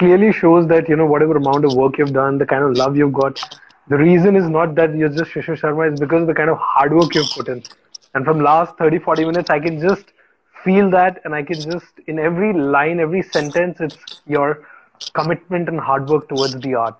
clearly shows that you know whatever amount of work you've done, the kind of love you've got. The reason is not that you're just Shishir Sharma; it's because of the kind of hard work you've put in. And from last 30, 40 minutes, I can just feel that, and I can just in every line, every sentence, it's your commitment and hard work towards the art.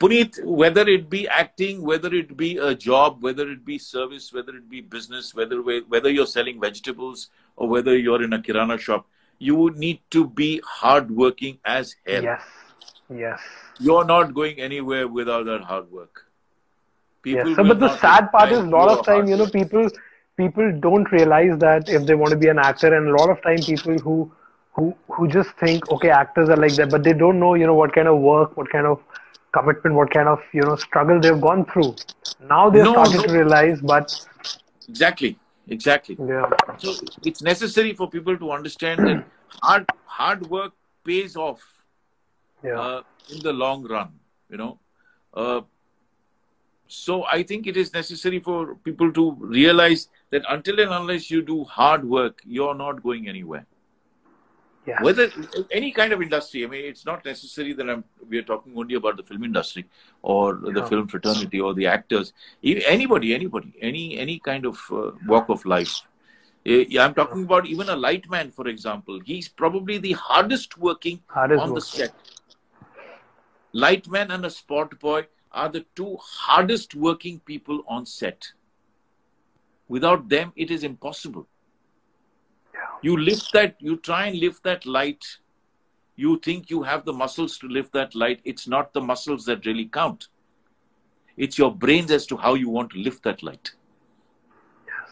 Puneet, whether it be acting, whether it be a job, whether it be service, whether it be business, whether whether you're selling vegetables or whether you're in a kirana shop, you need to be hardworking as hell. Yes, yes. You're not going anywhere without that hard work. People yes. So, but the sad part is, a lot of time, you know, people people don't realize that if they want to be an actor, and a lot of time, people who who who just think, okay, actors are like that, but they don't know, you know, what kind of work, what kind of commitment, what kind of you know struggle they've gone through. Now they're no, starting no. to realize, but exactly, exactly. Yeah. So it's necessary for people to understand that hard hard work pays off. Yeah. Uh, in the long run, you know. Uh, so I think it is necessary for people to realize that until and unless you do hard work, you're not going anywhere. Yes. Whether any kind of industry, I mean, it's not necessary that I'm, we are talking only about the film industry or the film fraternity or the actors. Anybody, anybody, any any kind of uh, walk of life. I'm talking about even a lightman, for example. He's probably the hardest working hardest on working. the set. Lightman and a spot boy are the two hardest working people on set. Without them, it is impossible. You lift that, you try and lift that light. You think you have the muscles to lift that light. It's not the muscles that really count. It's your brains as to how you want to lift that light. Yes.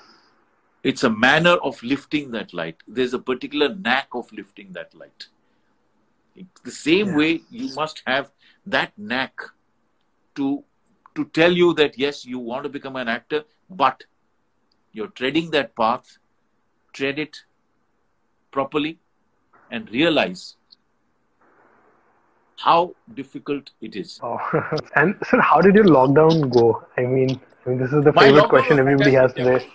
It's a manner of lifting that light. There's a particular knack of lifting that light. The same way you must have that knack to to tell you that yes, you want to become an actor, but you're treading that path, tread it properly and realize how difficult it is. Oh. and sir, how did your lockdown go? I mean, I mean this is the My favorite question everybody has today.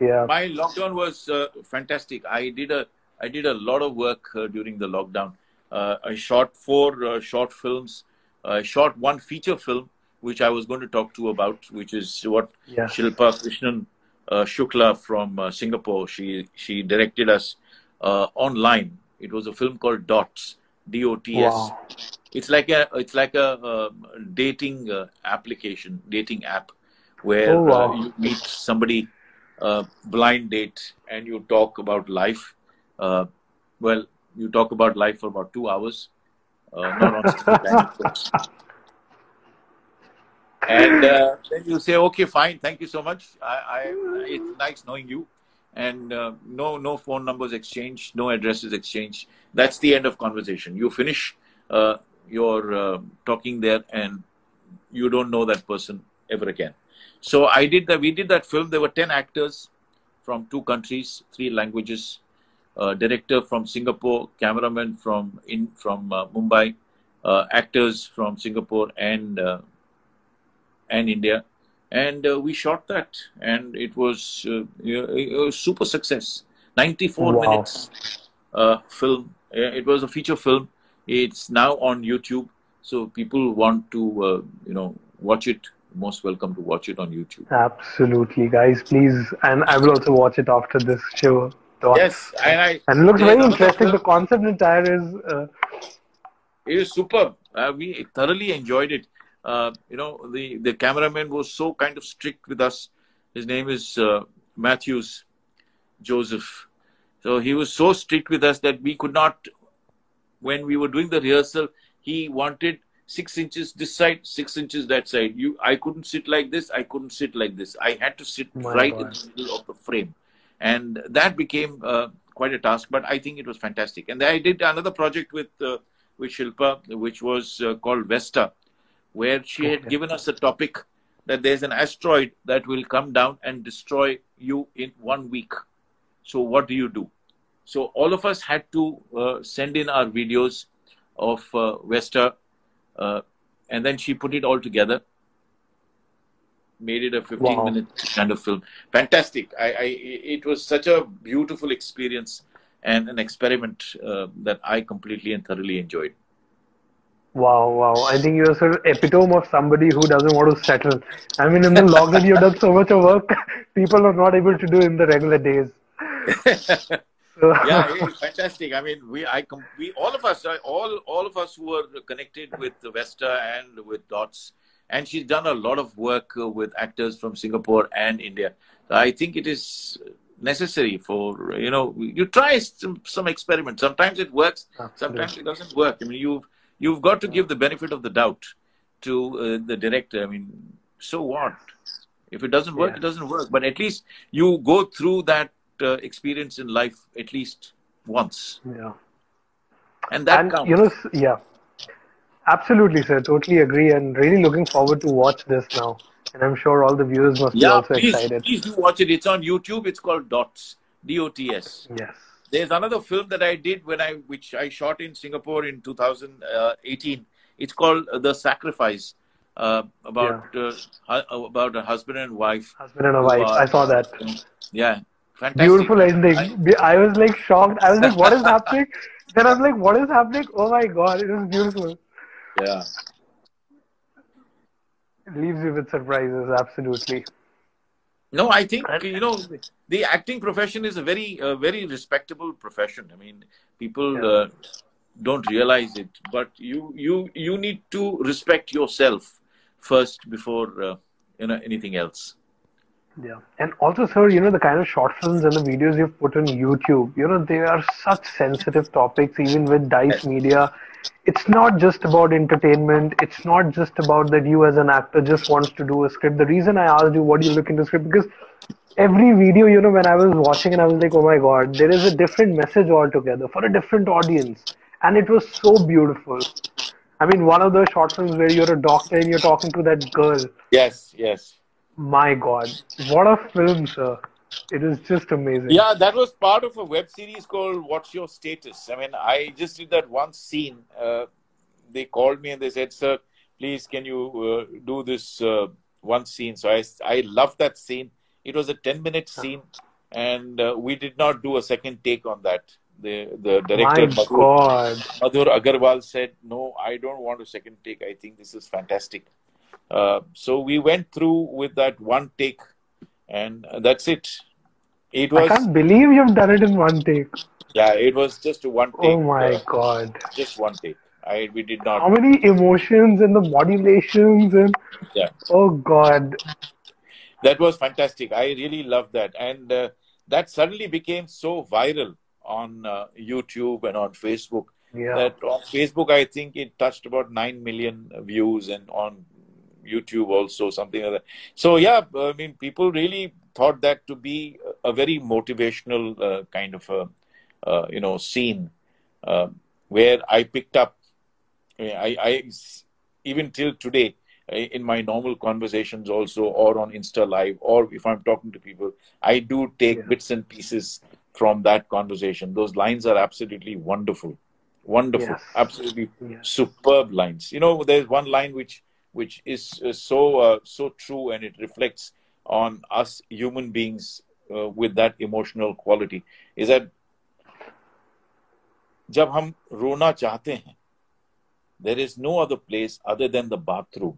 Yeah. My lockdown was uh, fantastic. I did a I did a lot of work uh, during the lockdown. Uh, I shot four uh, short films. I shot one feature film, which I was going to talk to about, which is what yes. Shilpa Krishnan uh, Shukla from uh, Singapore. She she directed us uh, online. It was a film called Dots, D-O-T-S. Wow. It's like a it's like a, a dating uh, application, dating app, where oh, wow. uh, you meet somebody, uh, blind date, and you talk about life. Uh, well, you talk about life for about two hours, uh, not on and uh, then you say, "Okay, fine, thank you so much. I, I, it's nice knowing you." And uh, no no phone numbers exchanged, no addresses exchanged. That's the end of conversation. You finish uh, your uh, talking there, and you don't know that person ever again. So I did that. We did that film. There were ten actors from two countries, three languages. director from Singapore, cameraman from in from uh, Mumbai, uh, actors from Singapore and uh, and India and uh, we shot that. And it was uh, a super success. 94 wow. minutes uh, film. It was a feature film. It's now on youtube. So people want to uh, you know watch it. Most welcome to watch it on youtube. Absolutely guys. Please and i will also watch it after this show. Yes and, I, and it looks very interesting. the concept entire is uh, it is superb. Uh, we thoroughly enjoyed it uh, you know, the, the cameraman was so kind of strict with us. His name is uh, Matthews Joseph. So he was so strict with us that we could not, when we were doing the rehearsal, he wanted six inches this side, six inches that side. You, I couldn't sit like this. I couldn't sit like this. I had to sit My right God. in the middle of the frame, and that became uh, quite a task. But I think it was fantastic. And I did another project with uh, with Shilpa, which was uh, called Vesta, where she had given us a topic that there's an asteroid that will come down and destroy you in one week. So, what do you do? So, all of us had to uh, send in our videos of uh, Vesta, uh, and then she put it all together, made it a 15 wow. minute kind of film. Fantastic. I, I, it was such a beautiful experience and an experiment uh, that I completely and thoroughly enjoyed. Wow, wow. I think you're sort of epitome of somebody who doesn't want to settle. I mean, in the lockdown, you've done so much of work people are not able to do in the regular days. so. yeah, fantastic. I mean, we, I, we, all of us, all, all of us who are connected with Vesta and with Dots, and she's done a lot of work uh, with actors from Singapore and India. I think it is necessary for you know you try some, some experiment. Sometimes it works, Absolutely. sometimes it doesn't work. I mean, you've you've got to give the benefit of the doubt to uh, the director. I mean, so what? If it doesn't work, yeah. it doesn't work. But at least you go through that uh, experience in life at least once. Yeah. And that and, counts. You know, yeah. Absolutely, sir. Totally agree. And really looking forward to watch this now. And I'm sure all the viewers must yeah, be also please, excited. Please do watch it. It's on YouTube. It's called Dots. D O T S. Yes. There's another film that I did when I, which I shot in Singapore in 2018. It's called The Sacrifice, uh, about yeah. uh, about a husband and wife. Husband and a wife. Are, I saw that. Yeah, fantastic. Beautiful ending. I, I was like shocked. I was like, "What is happening?" then I was like, "What is happening?" Oh my god, it was beautiful. Yeah. It leaves you with surprises. Absolutely. No, I think you know the acting profession is a very uh, very respectable profession. I mean, people yeah. uh, don't realize it, but you you you need to respect yourself first before uh, you know anything else. Yeah, and also, sir, you know the kind of short films and the videos you've put on YouTube. You know they are such sensitive topics, even with Dice. Media it's not just about entertainment. It's not just about that you as an actor just wants to do a script. The reason I asked you what do you look into script because every video, you know, when I was watching and I was like, oh my god, there is a different message altogether for a different audience, and it was so beautiful. I mean, one of the short films where you're a doctor and you're talking to that girl. Yes, yes. My God, what a film, sir! it is just amazing. Yeah, that was part of a web series called "What's Your Status." I mean, I just did that one scene. Uh, they called me and they said, "Sir, please, can you uh, do this uh, one scene?" So I, I loved that scene. It was a ten-minute scene, and uh, we did not do a second take on that. The the director Madhur, Madhur Agarwal said, "No, I don't want a second take. I think this is fantastic." Uh, so we went through with that one take and that's it. It was. I can't believe you've done it in one take. Yeah, it was just one take. Oh my uh, god! Just one take. I we did not. How many emotions and the modulations and. Yeah. Oh god. That was fantastic. I really loved that, and uh, that suddenly became so viral on uh, YouTube and on Facebook. Yeah. That on Facebook, I think it touched about nine million views, and on YouTube also, something like that. So yeah, I mean, people really thought that to be a very motivational uh, kind of a uh, you know scene uh, where I picked up. I, I even till today in my normal conversations also or on insta live or if i'm talking to people i do take yeah. bits and pieces from that conversation those lines are absolutely wonderful wonderful yes. absolutely yes. superb lines you know there's one line which which is uh, so uh, so true and it reflects on us human beings uh, with that emotional quality is that जब हम रोना चाहते हैं there is no other place other than the bathroom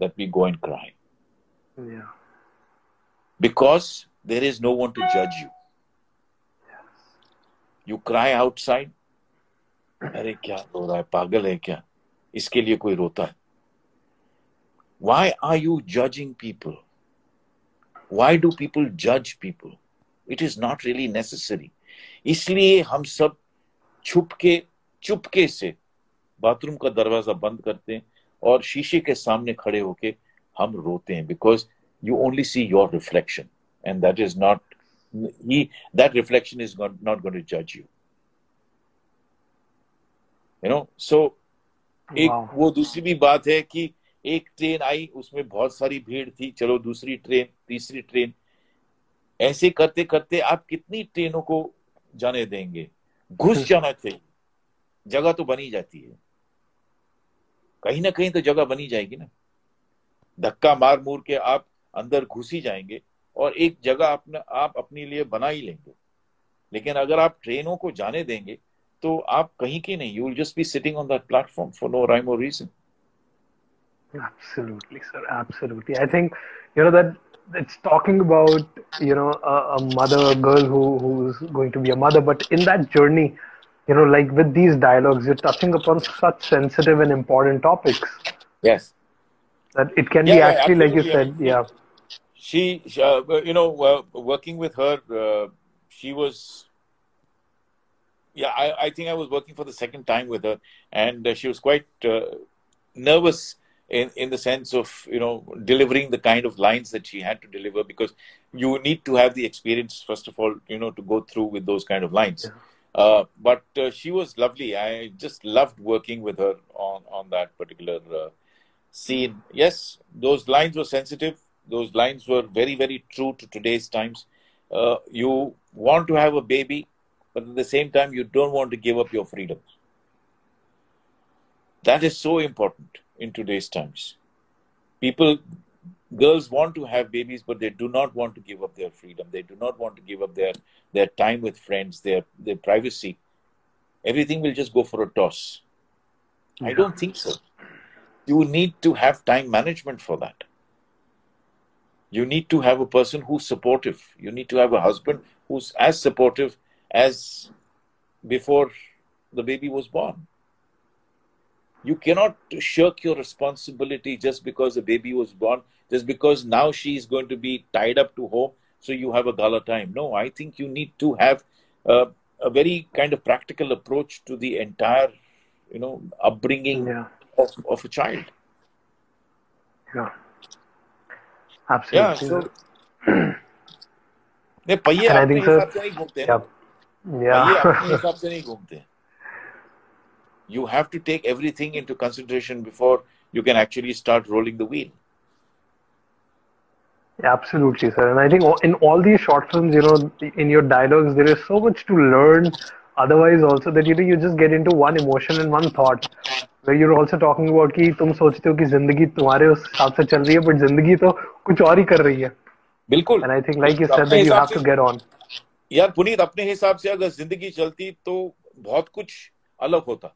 That we go and cry yeah because there is no one to judge you Yes. you cry outside अरे क्या रो रहा है पागल है क्या इसके लिए कोई रोता है why are you judging people? Why do people judge people? It is not really necessary. इसलिए हम सब छुप के चुपके से बाथरूम का दरवाज़ा बंद करते हैं और शीशे के सामने खड़े होके हम रोते हैं because you only see your reflection and that is not he that reflection is not, not going to judge you. You know so wow. एक वो दूसरी भी बात है कि एक ट्रेन आई उसमें बहुत सारी भीड़ थी चलो दूसरी ट्रेन तीसरी ट्रेन ऐसे करते करते आप कितनी ट्रेनों को जाने देंगे? घुस जाना चाहिए जगह तो बनी जाती है। कहीं ना कहीं तो जगह बनी जाएगी ना धक्का मार मूर के आप अंदर घुस ही जाएँगे और एक जगह अपना आप अपने लिए बना ही लेंगे लेकिन अगर आप ट्रेनों को जाने देंगे तो आप कहीं की नहीं you will just be sitting on that platform for no rhyme or reason Absolutely, sir. Absolutely. I think you know that it's talking about you know a, a mother, a girl who who's going to be a mother, but in that journey, you know, like with these dialogues, you're touching upon such sensitive and important topics. Yes. That it can yeah, be actually, yeah, like you said, yeah. She, uh, you know, uh, working with her, uh, she was yeah, I, I, think I was working for the second time with her, and uh, she was quite uh, nervous in in the sense of you know delivering the kind of lines that she had to deliver because you need to have the experience first of all, you know, to go through with those kind of lines. Yeah. Uh, but uh, she was lovely. I just loved working with her on on that particular uh, scene. Yes, those lines were sensitive. Those lines were very very true to today's times. Uh, you want to have a baby but at the same time, you don't want to give up your freedom. That is so important in today's times. People, girls want to have babies, but they do not want to give up their freedom. They do not want to give up their, their time with friends, their, their privacy. Everything will just go for a toss. Yeah. I don't think so. You need to have time management for that. You need to have a person who's supportive. You need to have a husband who's as supportive as before the baby was born You cannot shirk your responsibility just because the baby was born, just because now she is going to be tied up to home, so you have a gala time. No, I think you need to have a, a very kind of practical approach to the entire, you know, upbringing yeah. of, of a child. Yeah. Absolutely. Yeah, so, पहिए अपने हिसाब से नहीं घूमते yeah. Yeah. You have to take everything into consideration before you can actually start rolling the wheel. Absolutely, sir. And I think in all these short films, you know, in your dialogues, there is so much to learn. Otherwise, also that you know, you just get into one emotion and one thought. Where you're also talking about कि तुम सोचते हो कि जिंदगी तुम्हारे उस हिसाब से चल रही है, but जिंदगी तो कुछ और ही कर रही है. बिल्कुल. And I think, like you said, that you have to get on. यार पुनीत अपने हिसाब से अगर जिंदगी चलती तो बहुत कुछ अलग होता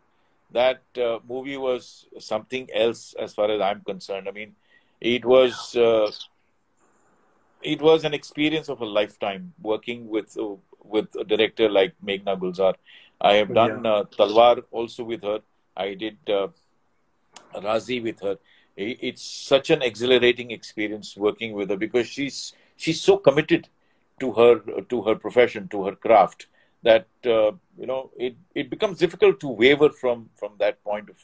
that uh, movie was something else as far as I'm concerned. I mean, it was uh, it was an experience of a lifetime working with uh, with a director like Meghna Gulzar. I have done yeah. Uh, Talwar also with her. I did uh, Raazi with her. It's such an exhilarating experience working with her because she's she's so committed to her to her profession, to her craft that uh, you know it, it becomes difficult to waver from from that point of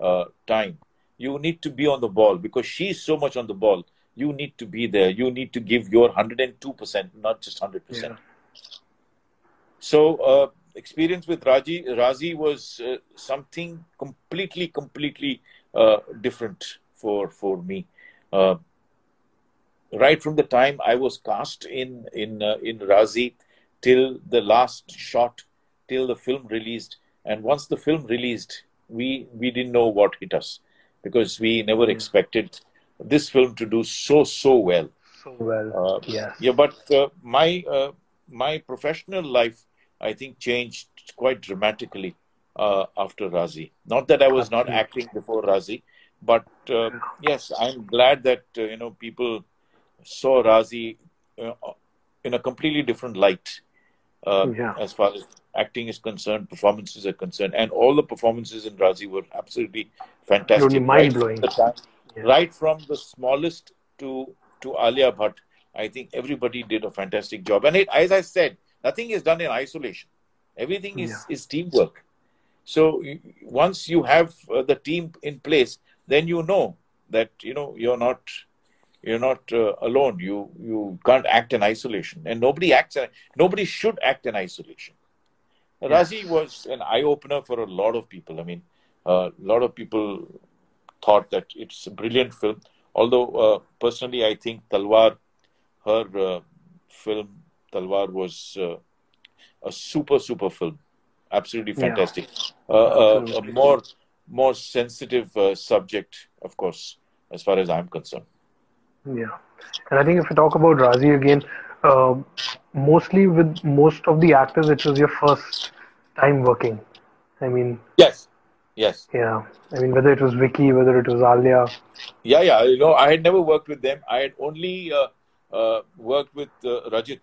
uh, time. You need to be on the ball. Because she's so much on the ball you need to be there. You need to give your 102% not just 100% yeah. so uh, experience with raji raazi was uh, something completely completely uh, different for for me. Uh, right from the time i was cast in in in raazi till the last shot, till the film released. And once the film released, we we didn't know what hit us because we never mm. expected this film to do so so well. So well, uh, yeah. Yeah, but uh, my uh, my professional life, I think, changed quite dramatically uh, after Raazi. Not that I was not acting before Raazi, but uh, yes, I'm glad that uh, you know people saw Raazi in a completely different light uh, yeah. as far as acting is concerned, performances are concerned, and all the performances in Raazi were absolutely fantastic. Mind blowing. Right, yeah. right from the smallest to to Alia Bhatt, I think everybody did a fantastic job. And it, as I said, nothing is done in isolation. Everything is, yeah. is teamwork. So once you have uh, the team in place, then you know that you know you're not you're not uh, alone. You you can't act in isolation, and nobody acts. Nobody should act in isolation. Raazi was an eye opener for a lot of people. I mean, a lot of people thought that it's a brilliant film. Although uh, personally, I think Talwar, her uh, film Talwar was uh, a super super film, absolutely fantastic. Yeah. Uh, absolutely. a more more sensitive uh, subject, of course, as far as I'm concerned. Yeah, and I think if we talk about Raazi again, uh, mostly with most of the actors, it was your first time working. I mean, yes, yes, yeah. I mean, whether it was Vicky, whether it was Alia. Yeah, yeah. You know, I had never worked with them. I had only uh, uh, worked with uh, Rajit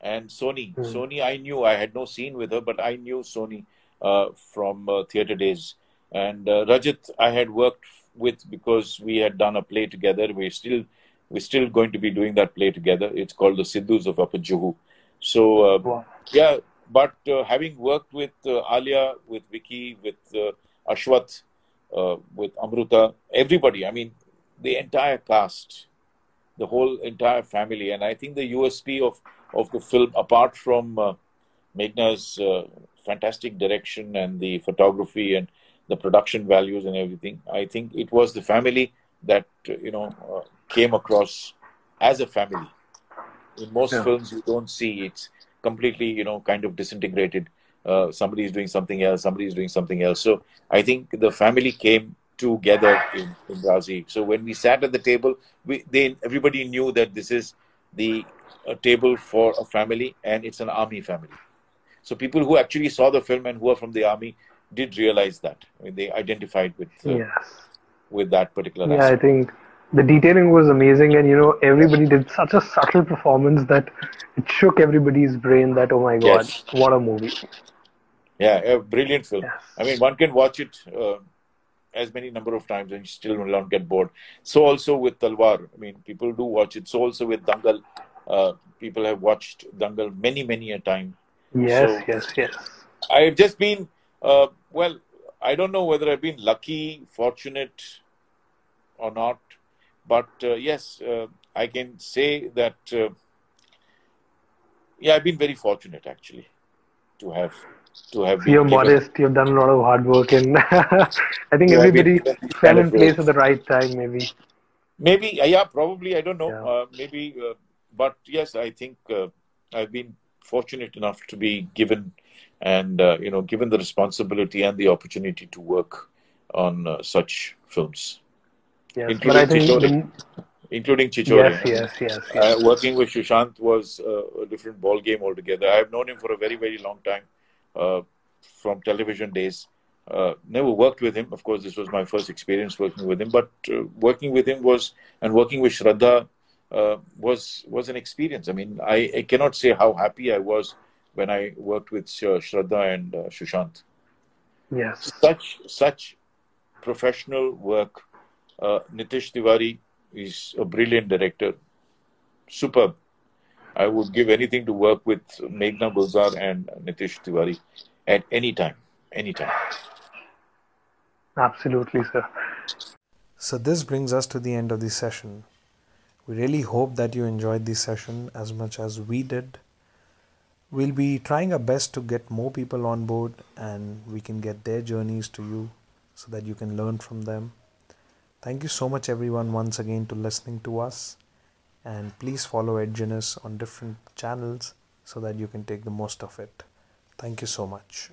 and Soni. Mm. Soni, I knew. I had no scene with her, but I knew Soni uh, from uh, theater days. And Rajit, I had worked with because we had done a play together. We still we're still going to be doing that play together. It's called the Siddhus of Upper Juhu. So, uh, wow. yeah, but uh, having worked with uh, Alia, with Vicky, with uh, Ashwath, uh, with Amruta, everybody, I mean, the entire cast, the whole entire family. And I think the USP of, of the film, apart from uh, Meghna's fantastic direction and the photography and the production values and everything, I think it was the family that, you know, came across as a family. In most yeah. films, you don't see it's completely, you know, kind of disintegrated. Uh, somebody is doing something else, somebody is doing something else. So I think the family came together in, in Raazi. So when we sat at the table, we they everybody knew that this is the table for a family and it's an army family. So people who actually saw the film and who are from the army did realize that. I mean, they identified with uh, with that particular. Yeah, aspect. I think the detailing was amazing and you know everybody did such a subtle performance that it shook everybody's brain that oh my god yes. what a movie. Yeah a brilliant film. Yes. i mean one can watch it uh, as many number of times and still will not get bored. So also with talwar i mean people do watch it. So also with dangal uh, people have watched dangal many many a time. Yes so yes yes. I've just been uh, well i don't know whether i've been lucky fortunate or not but uh, yes, uh, I can say that uh, yeah, I've been very fortunate actually to have to have. You're modest. You've done a lot of hard work, and I think yeah, everybody fell in place at the right time. Maybe. Maybe yeah, probably I don't know. Yeah. Uh, maybe, uh, but yes, I think uh, I've been fortunate enough to be given and you know given the responsibility and the opportunity to work on such films. Yes, including Chhichhore. Including Chhichhore. Yes, yes, yes. yes. Uh, working with Sushant was uh, a different ball game altogether. I've known him for a very, very long time uh, from television days. Uh, never worked with him. Of course, this was my first experience working with him. But uh, working with him was, and working with Shraddha uh, was was an experience. I mean, I, I, cannot say how happy I was when I worked with Shraddha and Sushant. Yes. Such such professional work uh, Nitesh Tiwari is a brilliant director, superb. I would give anything to work with Meghna Gulzar and Nitesh Tiwari at any time, any time. Absolutely, sir. So this brings us to the end of the session. We really hope that you enjoyed this session as much as we did. We'll be trying our best to get more people on board and we can get their journeys to you so that you can learn from them. Thank you so much everyone once again to listening to us and please follow Edgeness on different channels so that you can take the most of it. Thank you so much.